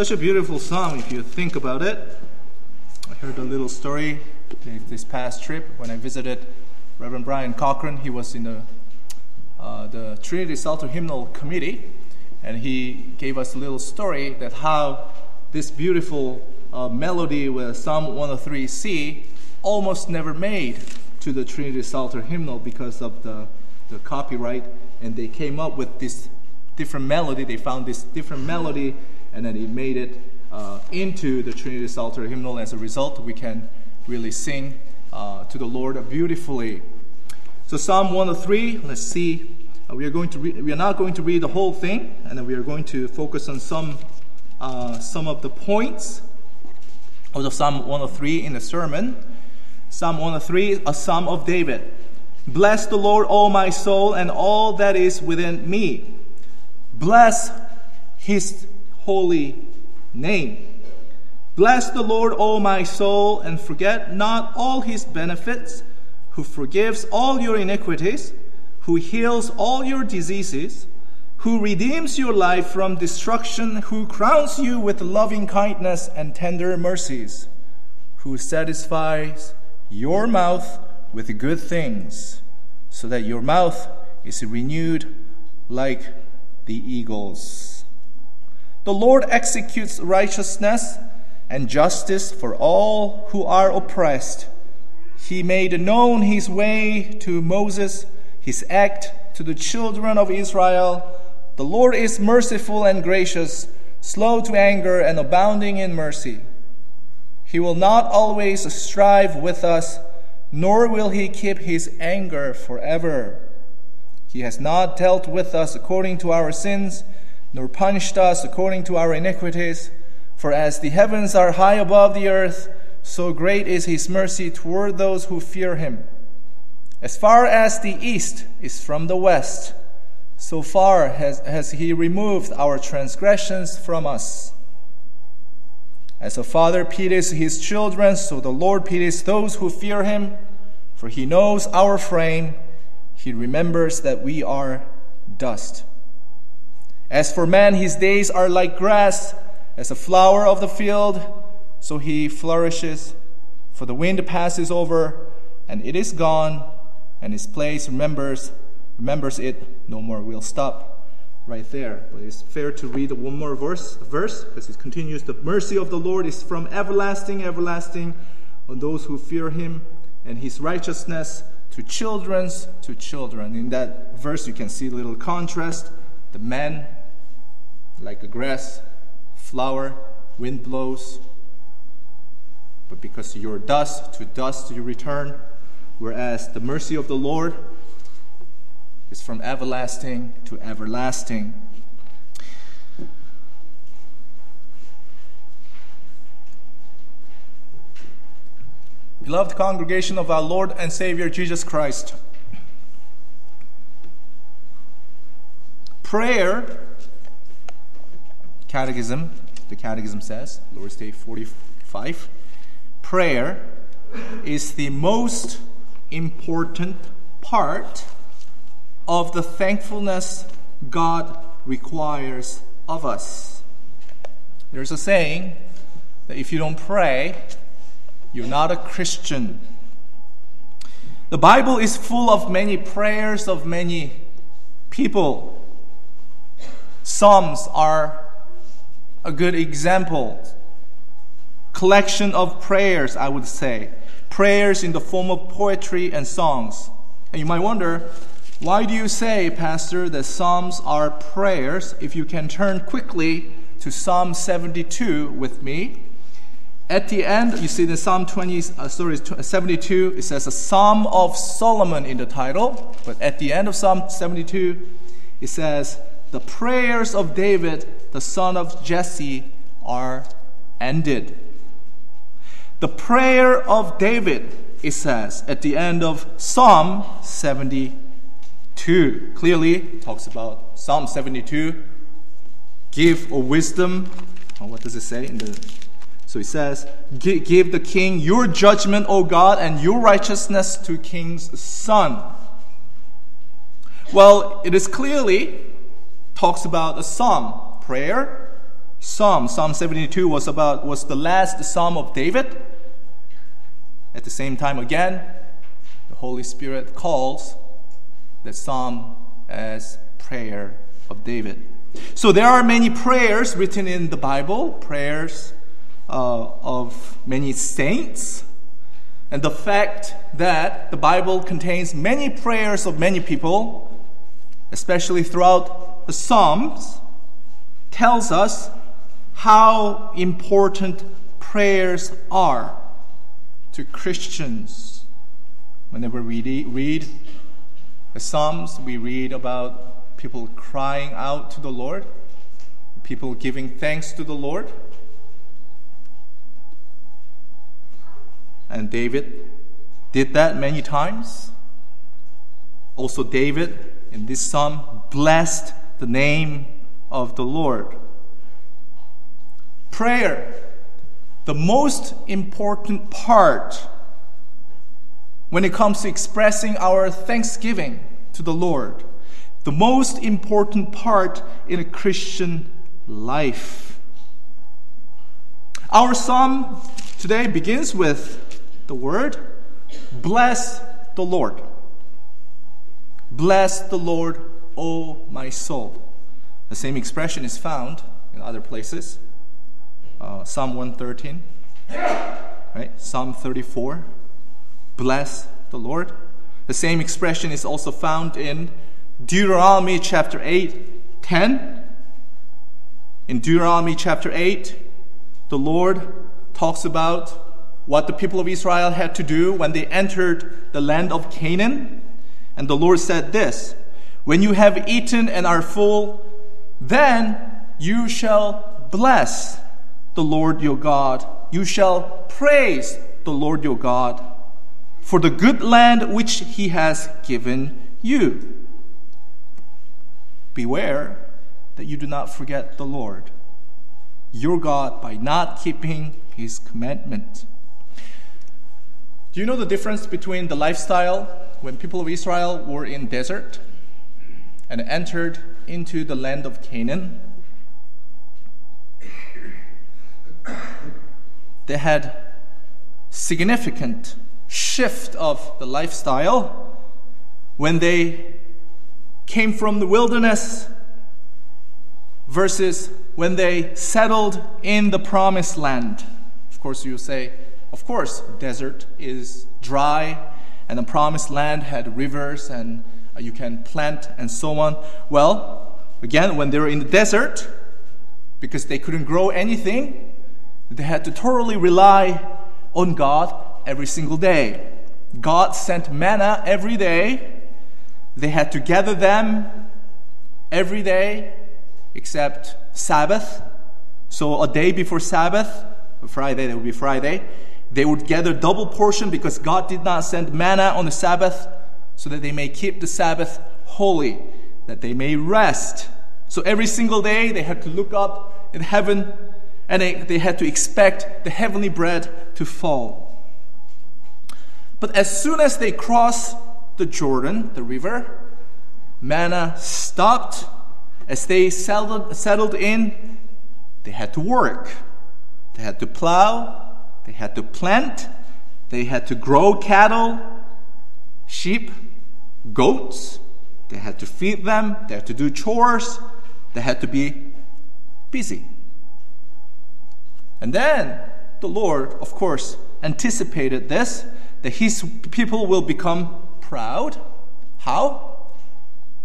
Such a beautiful song if you think about it. I heard a little story this past trip when I visited Reverend Brian Cochran. He was in the, uh, the Trinity Psalter Hymnal Committee, and he gave us a little story that how this beautiful uh, melody with Psalm 103C almost never made to the Trinity Psalter hymnal because of the, the copyright, and they came up with this different melody. They found this different melody, and then it made it uh, into the Trinity Psalter hymnal. As a result, we can really sing uh, to the Lord beautifully. So Psalm 103, let's see. Uh, we are going to read, we are not going to read the whole thing, and then we are going to focus on some uh, some of the points of the Psalm 103 in the sermon. Psalm 103, a Psalm of David. Bless the Lord, O my soul, and all that is within me. Bless his holy name. Bless the Lord, O my soul, and forget not all his benefits, who forgives all your iniquities, who heals all your diseases, who redeems your life from destruction, who crowns you with loving kindness and tender mercies, who satisfies your mouth with good things, so that your mouth is renewed like the eagles. The Lord executes righteousness and justice for all who are oppressed. He made known his way to Moses, his act to the children of Israel. The Lord is merciful and gracious, slow to anger and abounding in mercy. He will not always strive with us, nor will he keep his anger forever. He has not dealt with us according to our sins, nor punished us according to our iniquities. For as the heavens are high above the earth, so great is his mercy toward those who fear him. As far as the east is from the west, so far has, has he removed our transgressions from us. As a father pities his children, so the Lord pities those who fear him, for he knows our frame. He remembers that we are dust. As for man, his days are like grass, as a flower of the field, so he flourishes. For the wind passes over, and it is gone, and his place remembers remembers it no more. We'll stop right there. But it's fair to read one more verse, verse because it continues. The mercy of the Lord is from everlasting, everlasting on those who fear him, and his righteousness to children's to children. In that verse, you can see little contrast. The man, like a grass, flower, wind blows. But because you're dust, to dust you return. Whereas the mercy of the Lord is from everlasting to everlasting. Beloved congregation of our Lord and Savior Jesus Christ, prayer, catechism, the catechism says, Lord's Day 45, prayer is the most important part of the thankfulness God requires of us. There's a saying that if you don't pray, you're not a Christian. The Bible is full of many prayers of many people. Psalms are a good example. Collection of prayers, I would say. Prayers in the form of poetry and songs. And you might wonder, why do you say, Pastor, that Psalms are prayers? If you can turn quickly to Psalm 72 with me. At the end, you see the Psalm 20, uh, sorry, 72, it says a Psalm of Solomon in the title. But at the end of Psalm 72, it says, The prayers of David, the son of Jesse, are ended. The prayer of David, it says at the end of Psalm 72. clearly talks about Psalm 72 give a wisdom. Oh, what does it say? In the, so it says, Give the king your judgment, O God, and your righteousness to king's son. Well, it is clearly talks about a psalm, prayer, psalm. Psalm 72 was about was the last psalm of David. At the same time, again, the Holy Spirit calls the psalm as prayer of David. So there are many prayers written in the Bible, prayers uh, of many saints. And the fact that the Bible contains many prayers of many people, especially throughout the Psalms, tells us how important prayers are to Christians. Whenever we read the Psalms, we read about people crying out to the Lord, people giving thanks to the Lord. And David did that many times. Also, David in this psalm blessed the name of the Lord. Prayer, the most important part when it comes to expressing our thanksgiving to the Lord, the most important part in a Christian life. Our psalm today begins with the word, Bless the Lord. Bless the Lord, O my soul. The same expression is found in other places. Uh, Psalm 113, right? Psalm 34, bless the Lord. The same expression is also found in Deuteronomy chapter 8, 10. In Deuteronomy chapter 8, the Lord talks about what the people of Israel had to do when they entered the land of Canaan. And the Lord said this When you have eaten and are full, then you shall bless the Lord your God. You shall praise the Lord your God for the good land which he has given you. Beware that you do not forget the Lord, your God, by not keeping his commandment. Do you know the difference between the lifestyle when people of Israel were in desert and entered into the land of Canaan? They had significant shift of the lifestyle when they came from the wilderness versus when they settled in the promised land. Of course, you say, of course, desert is dry, and the promised land had rivers, and you can plant and so on. Well, again, when they were in the desert, because they couldn't grow anything, they had to totally rely on God every single day. God sent manna every day. They had to gather them every day except Sabbath. So a day before Sabbath, Friday, that would be Friday, they would gather double portion because God did not send manna on the Sabbath so that they may keep the Sabbath holy, that they may rest. So every single day they had to look up in heaven and they, they had to expect the heavenly bread to fall. But as soon as they crossed the Jordan, the river, manna stopped. As they settled, settled in, they had to work. They had to plow, they had to plant, they had to grow cattle, sheep, goats. They had to feed them, they had to do chores, they had to be busy. And then the Lord, of course, anticipated this that his people will become proud. How?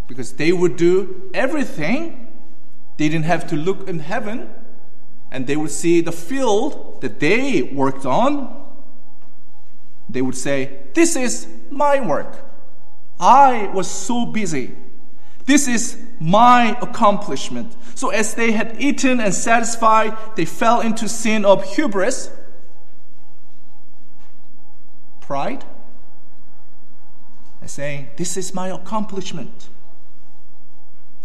Because they would do everything. They didn't have to look in heaven and they would see the field that they worked on. They would say, This is my work. I was so busy. This is my accomplishment. So, as they had eaten and satisfied, they fell into sin of hubris pride and saying, This is my accomplishment.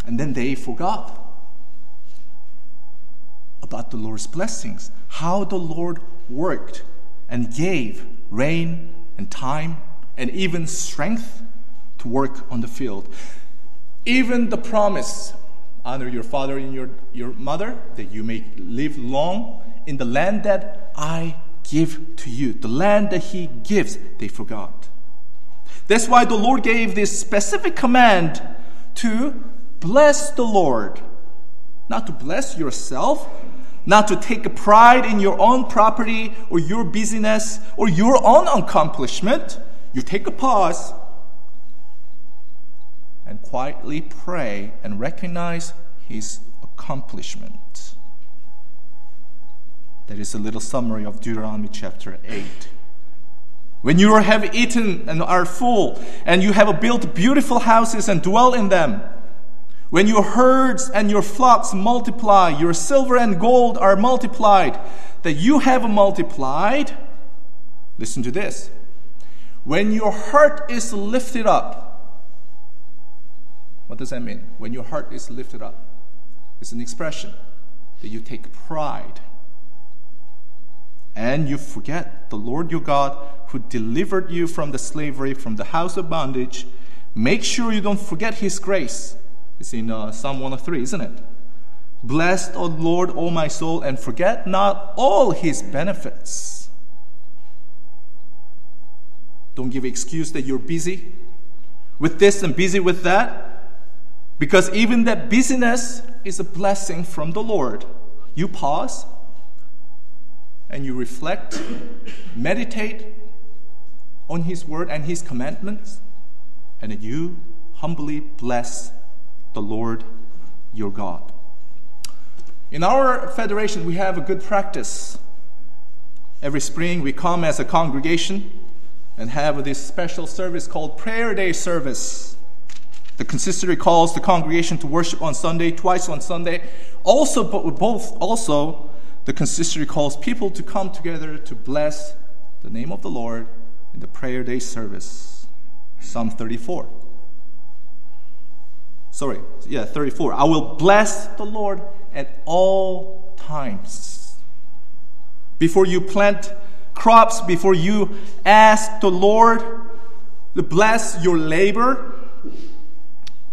And then they forgot about the Lord's blessings, how the Lord worked and gave rain and time and even strength to work on the field. Even the promise honor your father and your, your mother, that you may live long in the land that I give to you. The land that He gives, they forgot. That's why the Lord gave this specific command to bless the Lord. Not to bless yourself, not to take a pride in your own property or your business or your own accomplishment. You take a pause and quietly pray and recognize his accomplishment. That is a little summary of Deuteronomy chapter 8. When you have eaten and are full, and you have built beautiful houses and dwell in them, when your herds and your flocks multiply, your silver and gold are multiplied, that you have multiplied, listen to this. When your heart is lifted up, what does that mean? When your heart is lifted up, it's an expression that you take pride and you forget the Lord your God who delivered you from the slavery, from the house of bondage. Make sure you don't forget his grace. It's in uh, Psalm 103, isn't it? Blessed, O Lord, O my soul, and forget not all his benefits. Don't give excuse that you're busy with this and busy with that. Because even that busyness is a blessing from the Lord. You pause and you reflect, meditate on His word and His commandments, and you humbly bless the Lord your God. In our federation, we have a good practice. Every spring, we come as a congregation and have this special service called Prayer Day Service. The consistory calls the congregation to worship on Sunday, twice on Sunday. Also, but both also, the consistory calls people to come together to bless the name of the Lord in the prayer day service. Psalm 34. Sorry, yeah, 34. I will bless the Lord at all times. Before you plant crops, before you ask the Lord to bless your labor,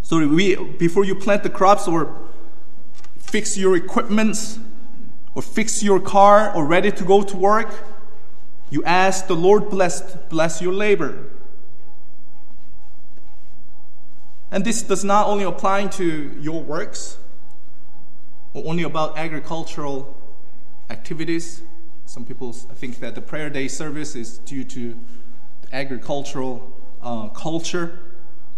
so we, before you plant the crops or fix your equipments or fix your car or ready to go to work, you ask the Lord bless, bless your labor. And this does not only apply to your works or only about agricultural activities. Some people think that the prayer day service is due to the agricultural uh, culture.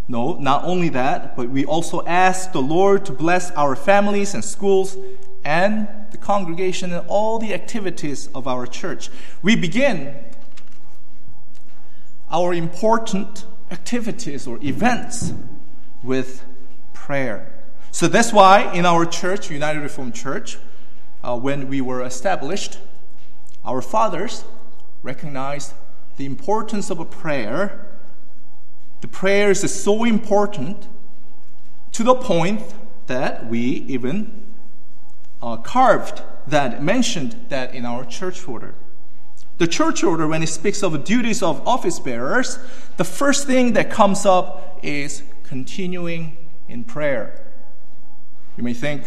No, not only that, but we also ask the Lord to bless our families and schools and the congregation and all the activities of our church. We begin our important activities or events with prayer. So that's why in our church, United Reformed Church, uh, when we were established, our fathers recognized the importance of a prayer the prayers is so important to the point that we even uh, carved that, mentioned that in our church order. The church order, when it speaks of duties of office bearers, the first thing that comes up is continuing in prayer. You may think,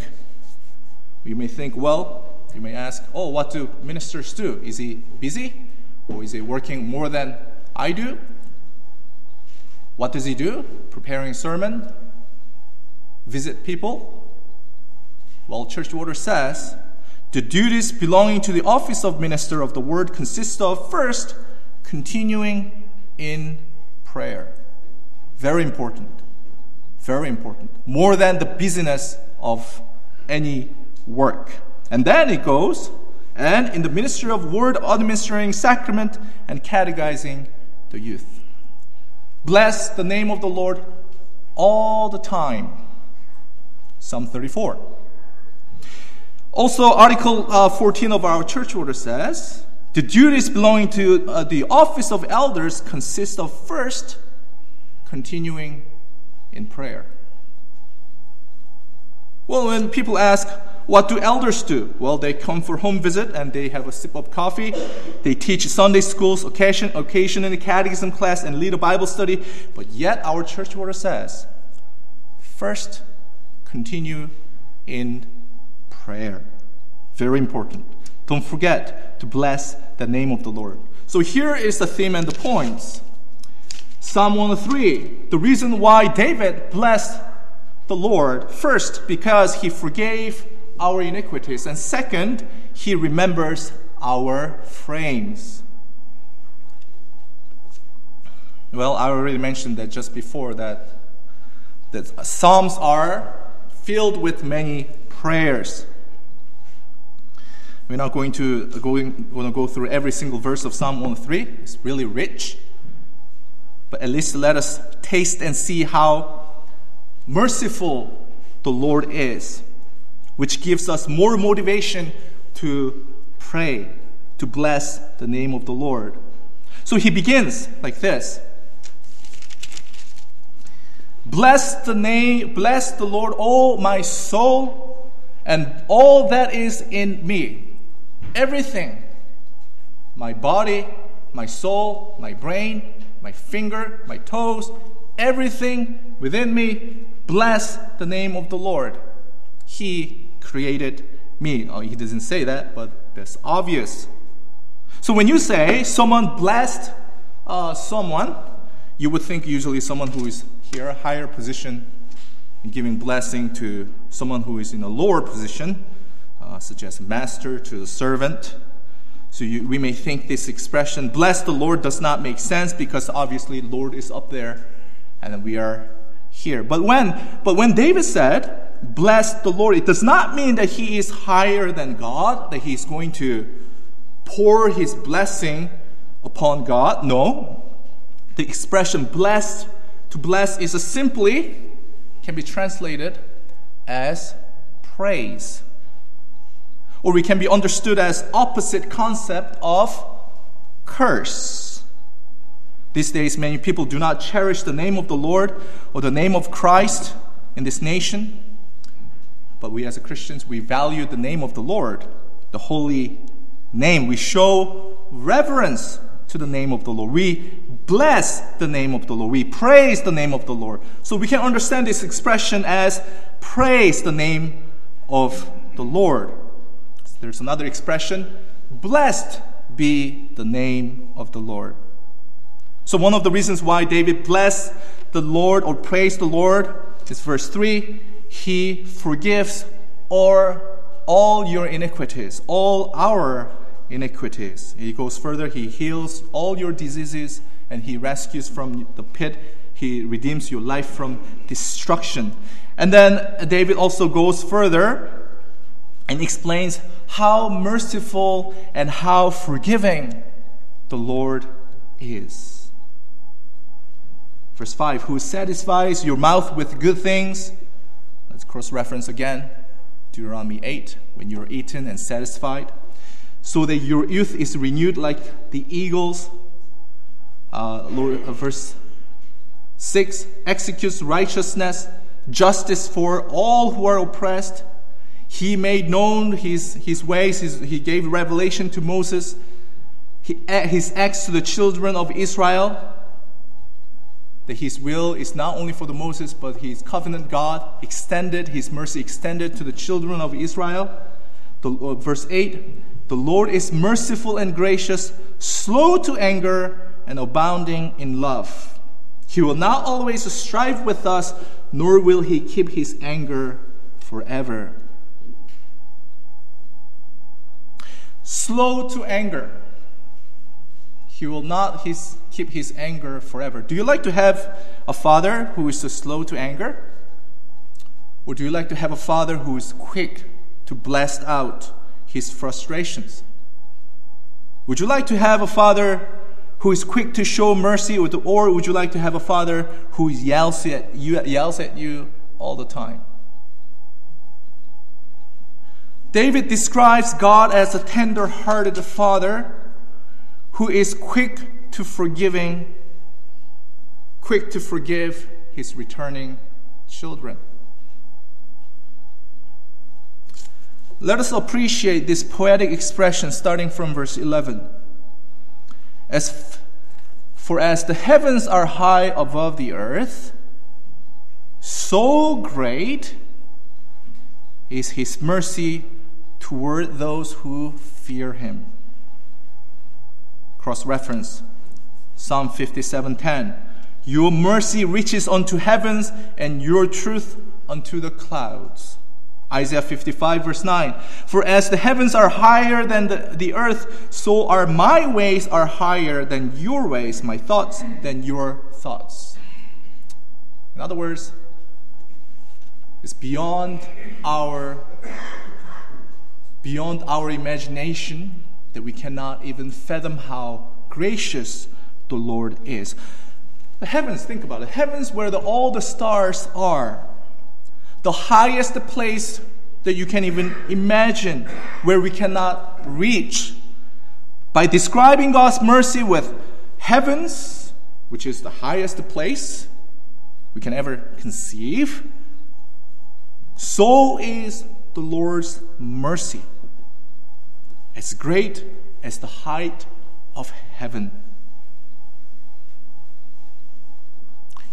you may think, well, you may ask, oh, what do ministers do? Is he busy? Or is he working more than I do? What does he do? Preparing sermon, visit people. Well, church order says the duties belonging to the office of minister of the word consist of first continuing in prayer. Very important. Very important. More than the business of any work. And then it goes, and in the ministry of word administering sacrament and catechizing the youth. Bless the name of the Lord all the time. Psalm 34. Also, Article uh, 14 of our church order says the duties belonging to uh, the office of elders consist of first continuing in prayer. Well, when people ask, what do elders do? Well, they come for home visit and they have a sip of coffee. They teach Sunday schools, occasion, in occasionally catechism class, and lead a Bible study. But yet, our church order says first, continue in prayer. Very important. Don't forget to bless the name of the Lord. So here is the theme and the points. Psalm 103. The reason why David blessed the Lord, first, because he forgave our iniquities, and second, he remembers our frames. Well, I already mentioned that just before that, that Psalms are filled with many prayers. We're not going to, going, going to go through every single verse of Psalm 103. It's really rich. But at least let us taste and see how merciful the Lord is, which gives us more motivation to pray, to bless the name of the Lord. So he begins like this Bless the name, bless the Lord, all my soul, and all that is in me. Everything. My body, my soul, my brain, my finger, my toes, everything within me, bless the name of the Lord. He created me. Oh, he doesn't say that, but that's obvious. So when you say someone blessed uh, someone, you would think usually someone who is here, a higher position, giving blessing to someone who is in a lower position, uh, such as master to the servant. So you, we may think this expression, bless the Lord, does not make sense because obviously Lord is up there and we are here. But when, but when David said, bless the Lord, it does not mean that he is higher than God, that he's going to pour his blessing upon God. No. The expression blessed, to bless, is simply, can be translated as praise or we can be understood as opposite concept of curse. These days, many people do not cherish the name of the Lord or the name of Christ in this nation. But we as Christians, we value the name of the Lord, the holy name. We show reverence to the name of the Lord. We bless the name of the Lord. We praise the name of the Lord. So we can understand this expression as praise the name of the Lord. There's another expression blessed be the name of the Lord. So, one of the reasons why David blessed the Lord or praised the Lord is verse 3 He forgives or all your iniquities, all our iniquities. He goes further, He heals all your diseases and He rescues from the pit. He redeems your life from destruction. And then David also goes further and explains how merciful and how forgiving the Lord is. Verse 5 Who satisfies your mouth with good things? Let's cross reference again. Deuteronomy 8 When you are eaten and satisfied, so that your youth is renewed like the eagles. Uh, Lord, uh, verse 6 Executes righteousness, justice for all who are oppressed he made known his, his ways, his, he gave revelation to Moses, he, his acts to the children of Israel. That his will is not only for the Moses, but his covenant God extended, his mercy extended to the children of Israel. The, uh, verse 8 The Lord is merciful and gracious, slow to anger, and abounding in love. He will not always strive with us, nor will he keep his anger forever. slow to anger. He will not his, keep his anger forever. Do you like to have a father who is slow to anger? Or do you like to have a father who is quick to blast out his frustrations? Would you like to have a father who is quick to show mercy, or, or would you like to have a father who yells at you, yells at you all the time? David describes God as a tender hearted father who is quick to forgiving, quick to forgive his returning children. Let us appreciate this poetic expression starting from verse 11. As f- for as the heavens are high above the earth, so great is his mercy toward those who fear him. Cross reference Psalm 57:10. Your mercy reaches unto heavens and your truth unto the clouds. Isaiah 55, verse 9. For as the heavens are higher than the, the earth, so are my ways are higher than your ways, my thoughts than your thoughts. In other words, it's beyond our beyond our imagination that we cannot even fathom how gracious the Lord is. The heavens, think about it. Heavens where the, all the stars are. The highest place that you can even imagine, where we cannot reach. By describing God's mercy with heavens, which is the highest place we can ever conceive, so is the Lord's mercy, as great as the height of heaven.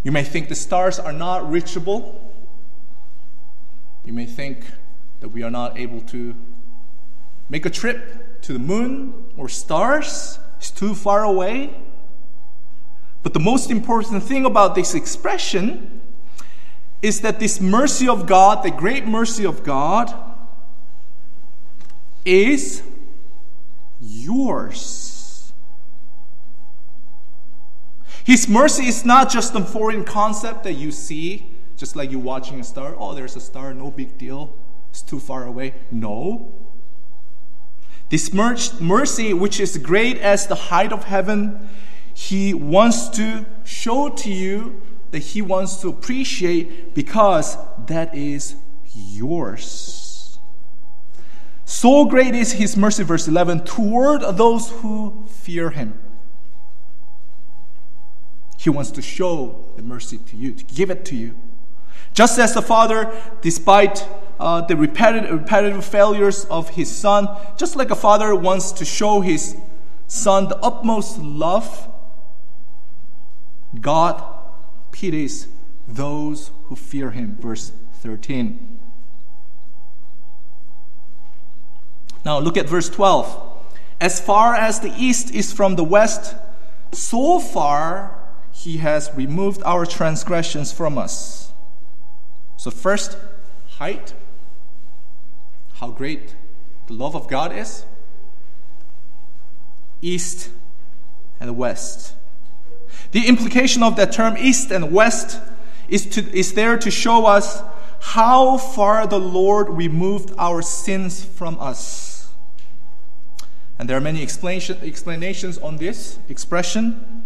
You may think the stars are not reachable. You may think that we are not able to make a trip to the moon or stars. It's too far away. But the most important thing about this expression is that this mercy of God, the great mercy of God, is yours. His mercy is not just a foreign concept that you see, just like you watching a star. Oh, there's a star, no big deal. It's too far away. No. This mercy, which is great as the height of heaven, He wants to show to you that He wants to appreciate because that is yours. So great is His mercy, verse 11, toward those who fear Him. He wants to show the mercy to you, to give it to you. Just as the Father, despite uh, the repetitive, repetitive failures of his son, just like a father wants to show his son the utmost love, God pities those who fear him. Verse 13. Now look at verse 12. As far as the east is from the west, so far he has removed our transgressions from us. So, first, height. How great the love of God is. East and west. The implication of that term, east and west, is, to, is there to show us how far the Lord removed our sins from us. And there are many explanation, explanations on this expression.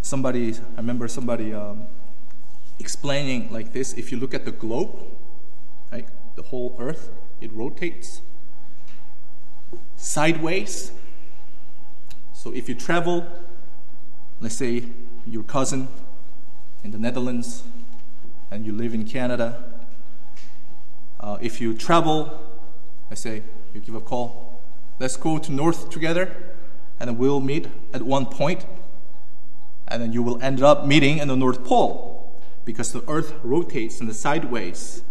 Somebody, I remember somebody um, explaining like this if you look at the globe, right, the whole earth, it rotates sideways. So if you travel, let's say your cousin in the Netherlands and you live in Canada, uh, if you travel, let's say you give a call, let's go to north together and we'll meet at one point and then you will end up meeting in the North Pole because the earth rotates in the sideways.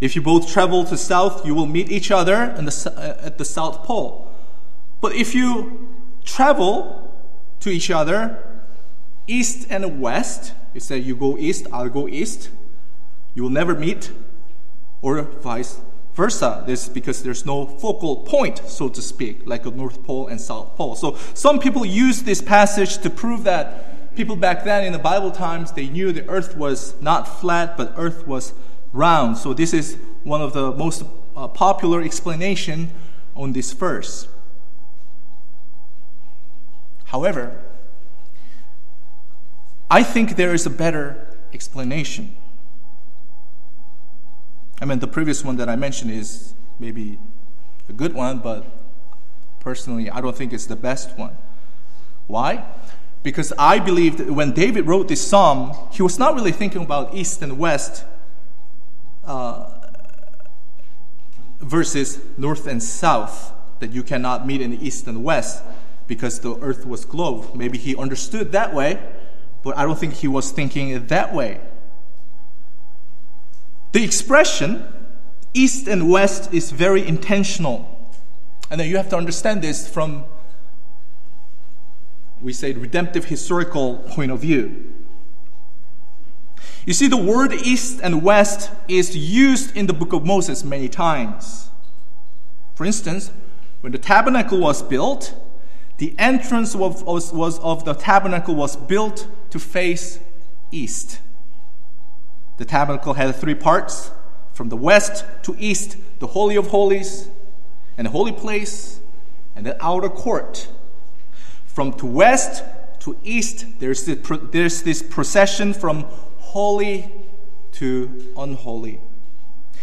If you both travel to south, you will meet each other the, uh, at the South Pole. But if you travel to each other east and west, you say you go east, I'll go east, you will never meet, or vice versa. This because there's no focal point, so to speak, like a North Pole and South Pole. So some people use this passage to prove that people back then in the Bible times, they knew the earth was not flat, but earth was round. So this is one of the most uh, popular explanation on this verse. However, I think there is a better explanation. I mean, the previous one that I mentioned is maybe a good one, but personally, I don't think it's the best one. Why? Because I believe that when David wrote this psalm, he was not really thinking about east and west uh, versus north and south, that you cannot meet in the east and west because the earth was globe. Maybe he understood that way, but I don't think he was thinking it that way. The expression east and west is very intentional. And then you have to understand this from, we say, redemptive historical point of view. You see, the word east and west is used in the book of Moses many times. For instance, when the tabernacle was built, the entrance of, was, was of the tabernacle was built to face east. The tabernacle had three parts from the west to east, the Holy of Holies, and the holy place, and the outer court. From to west to east, there's this, there's this procession from holy to unholy.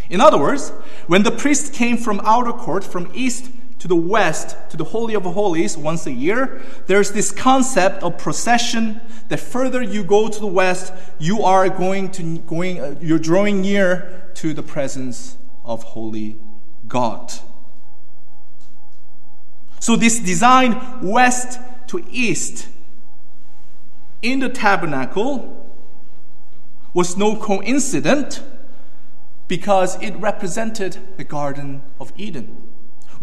In other words, when the priest came from outer court, from east to the west, to the Holy of Holies once a year, there's this concept of procession that further you go to the west, you are going to going uh, you're drawing near to the presence of holy God. So this design west to east in the tabernacle was no coincidence because it represented the Garden of Eden.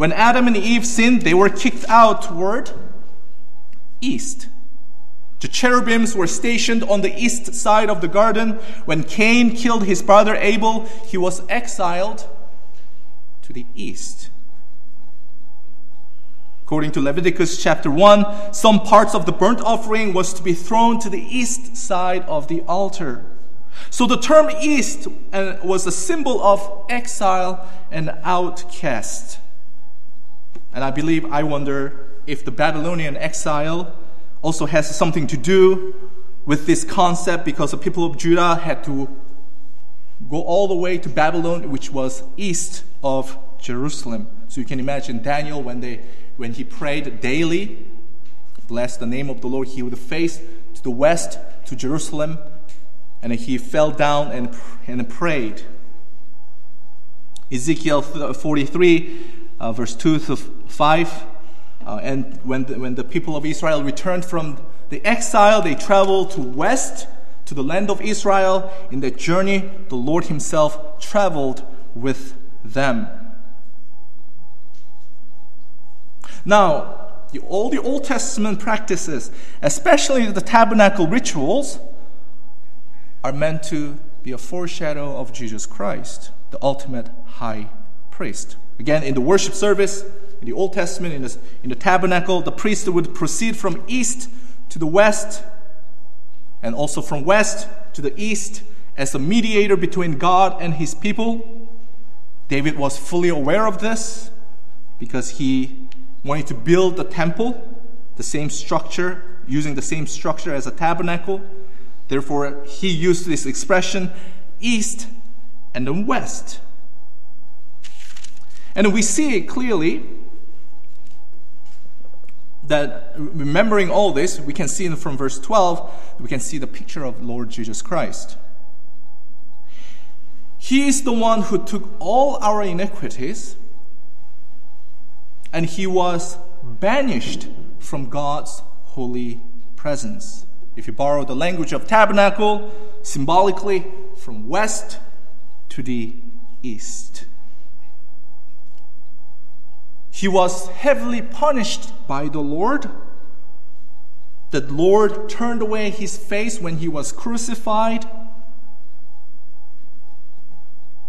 When Adam and Eve sinned, they were kicked out toward east. The cherubims were stationed on the east side of the garden. When Cain killed his brother Abel, he was exiled to the east. According to Leviticus chapter 1, some parts of the burnt offering was to be thrown to the east side of the altar. So the term east uh, was a symbol of exile and outcast. And I believe, I wonder if the Babylonian exile also has something to do with this concept because the people of Judah had to go all the way to Babylon, which was east of Jerusalem. So you can imagine Daniel when, they, when he prayed daily, bless the name of the Lord, he would face to the west to Jerusalem, and he fell down and, and prayed. Ezekiel 43 uh, verse 2 to 5. Uh, and when the, when the people of Israel returned from the exile, they traveled to west to the land of Israel. In that journey, the Lord Himself traveled with them. Now, the, all the Old Testament practices, especially the tabernacle rituals, are meant to be a foreshadow of Jesus Christ, the ultimate high priest. Again, in the worship service, in the Old Testament, in the, in the tabernacle, the priest would proceed from east to the west, and also from west to the east as a mediator between God and his people. David was fully aware of this because he wanted to build the temple, the same structure, using the same structure as a tabernacle. Therefore, he used this expression east and then west. And we see it clearly that remembering all this, we can see from verse 12, we can see the picture of Lord Jesus Christ. He is the one who took all our iniquities and he was banished from God's holy presence. If you borrow the language of tabernacle, symbolically from west to the east. He was heavily punished by the Lord. The Lord turned away his face when he was crucified.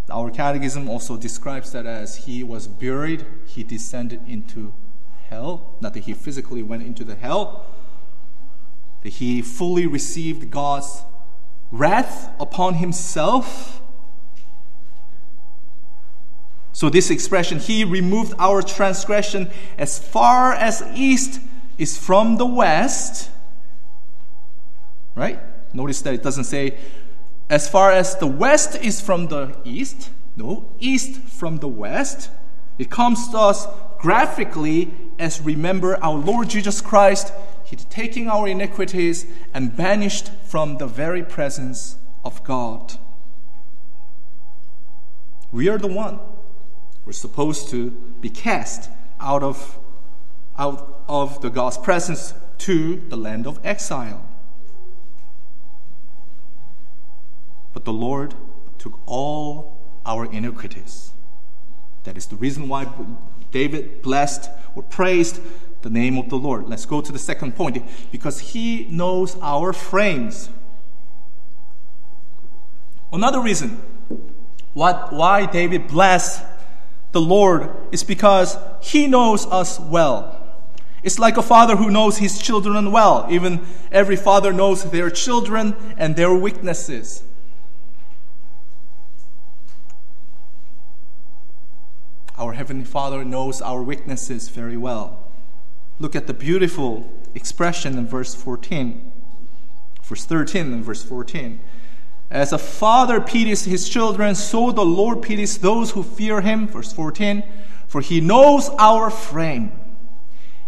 Our catechism also describes that as he was buried, he descended into hell. Not that he physically went into the hell, that he fully received God's wrath upon himself so, this expression, He removed our transgression as far as east is from the west. Right? Notice that it doesn't say as far as the west is from the east. No, east from the west. It comes to us graphically as remember our Lord Jesus Christ, He taking our iniquities and banished from the very presence of God. We are the one we're supposed to be cast out of, out of the God's presence to the land of exile. But the Lord took all our iniquities. That is the reason why David blessed or praised the name of the Lord. Let's go to the second point because he knows our frames. Another reason what, why David blessed the Lord is because he knows us well. It's like a father who knows his children well. Even every father knows their children and their weaknesses. Our Heavenly Father knows our weaknesses very well. Look at the beautiful expression in verse 14, verse 13 and verse 14. As a father pities his children, so the Lord pities those who fear him. Verse 14. For he knows our frame.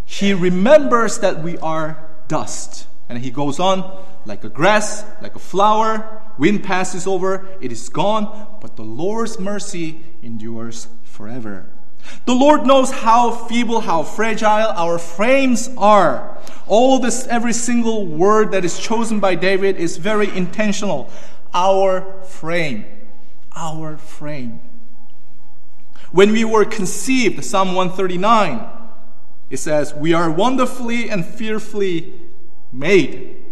He remembers that we are dust. And he goes on, like a grass, like a flower, wind passes over, it is gone, but the Lord's mercy endures forever. The Lord knows how feeble, how fragile our frames are. All this, every single word that is chosen by David is very intentional. Our frame. Our frame. When we were conceived, Psalm 139, it says, We are wonderfully and fearfully made.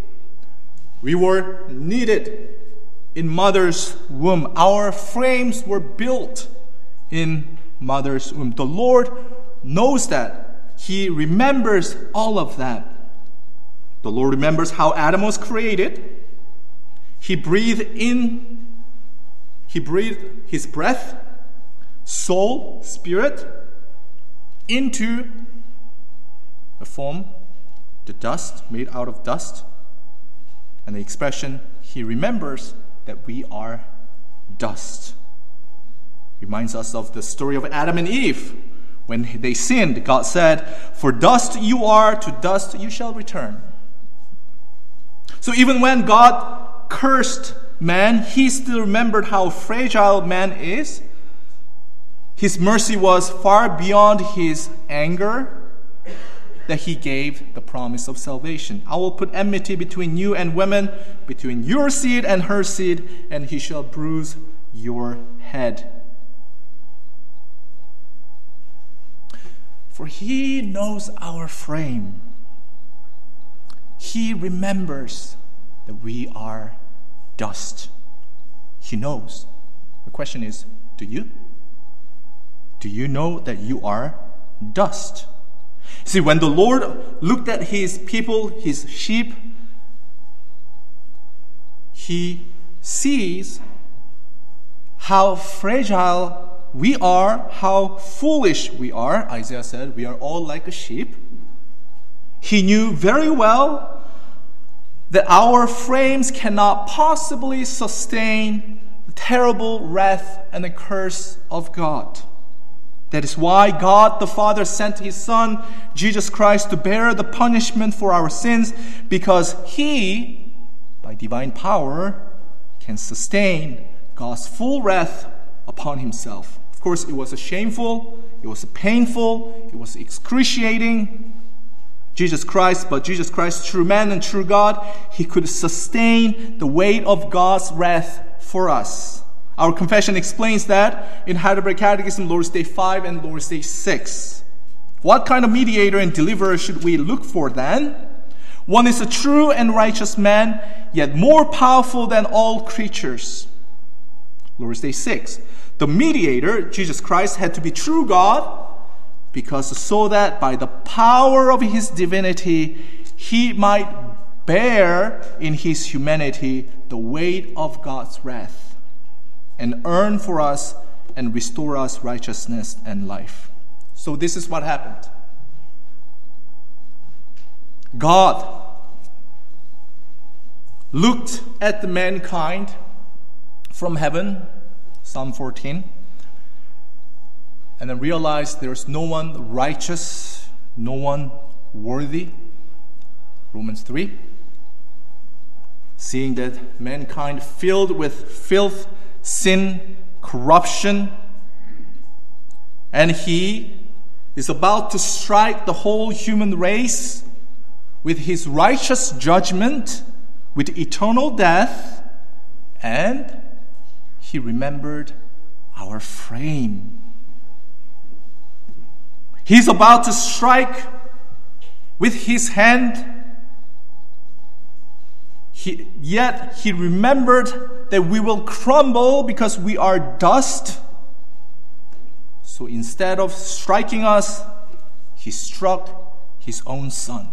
We were needed in mother's womb. Our frames were built in mother's womb. The Lord knows that. He remembers all of that. The Lord remembers how Adam was created. He breathed in, he breathed his breath, soul, spirit, into a form, the dust, made out of dust. And the expression, he remembers that we are dust. Reminds us of the story of Adam and Eve. When they sinned, God said, For dust you are, to dust you shall return. So even when God cursed man, he still remembered how fragile man is. His mercy was far beyond his anger that he gave the promise of salvation. I will put enmity between you and women, between your seed and her seed, and he shall bruise your head. For he knows our frame. He remembers that we are dust. He knows. The question is do you? Do you know that you are dust? See, when the Lord looked at his people, his sheep, he sees how fragile we are, how foolish we are. Isaiah said, We are all like a sheep. He knew very well that our frames cannot possibly sustain the terrible wrath and the curse of God. That is why God the Father sent His Son, Jesus Christ, to bear the punishment for our sins, because He, by divine power, can sustain God's full wrath upon Himself. Of course, it was a shameful, it was a painful, it was excruciating. Jesus Christ, but Jesus Christ, true man and true God, He could sustain the weight of God's wrath for us. Our confession explains that in Heidelberg Catechism, Lord's Day 5 and Lord's Day 6. What kind of mediator and deliverer should we look for then? One is a true and righteous man, yet more powerful than all creatures. Lord's Day 6. The mediator, Jesus Christ, had to be true God because so that by the power of his divinity he might bear in his humanity the weight of God's wrath and earn for us and restore us righteousness and life. So, this is what happened. God looked at the mankind from heaven, Psalm 14, and then realized there's no one righteous, no one worthy, Romans 3. Seeing that mankind filled with filth sin, corruption, and he is about to strike the whole human race with his righteous judgment, with eternal death, and he remembered our frame. He's about to strike with his hand. He, yet he remembered that we will crumble because we are dust. So instead of striking us, he struck his own son.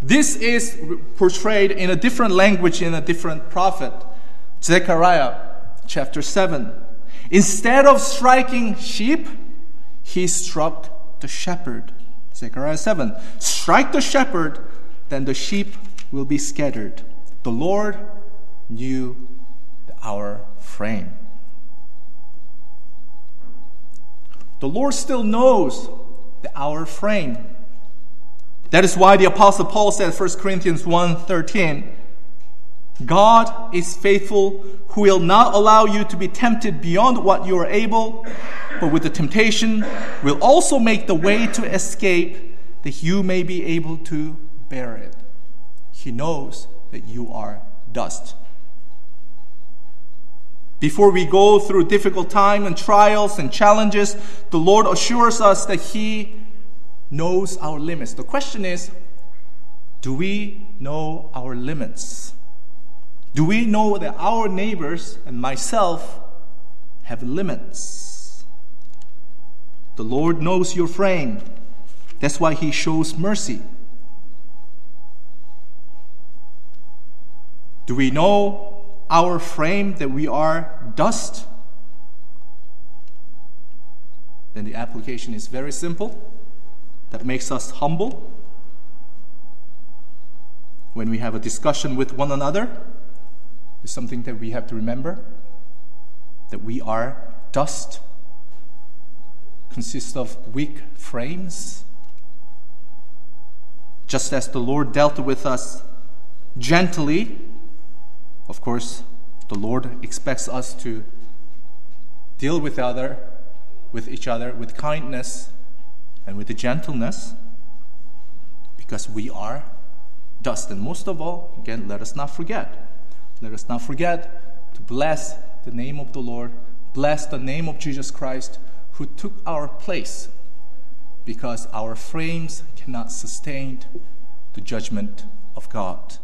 This is portrayed in a different language in a different prophet, Zechariah chapter 7. Instead of striking sheep, he struck the shepherd. Zechariah 7. Strike the shepherd, then the sheep will be scattered. The Lord knew our frame. The Lord still knows the our frame. That is why the apostle Paul said 1 Corinthians 1:13, God is faithful who will not allow you to be tempted beyond what you are able, but with the temptation will also make the way to escape that you may be able to bear it. He knows that you are dust. Before we go through difficult time and trials and challenges, the Lord assures us that He knows our limits. The question is, do we know our limits? Do we know that our neighbors and myself have limits? The Lord knows your frame. That's why He shows mercy. Do we know our frame that we are dust, then the application is very simple. That makes us humble. When we have a discussion with one another, is something that we have to remember that we are dust, consists of weak frames. Just as the Lord dealt with us gently of course, the Lord expects us to deal with other with each other with kindness and with gentleness because we are dust and most of all again let us not forget let us not forget to bless the name of the Lord bless the name of Jesus Christ who took our place because our frames cannot sustain the judgment of God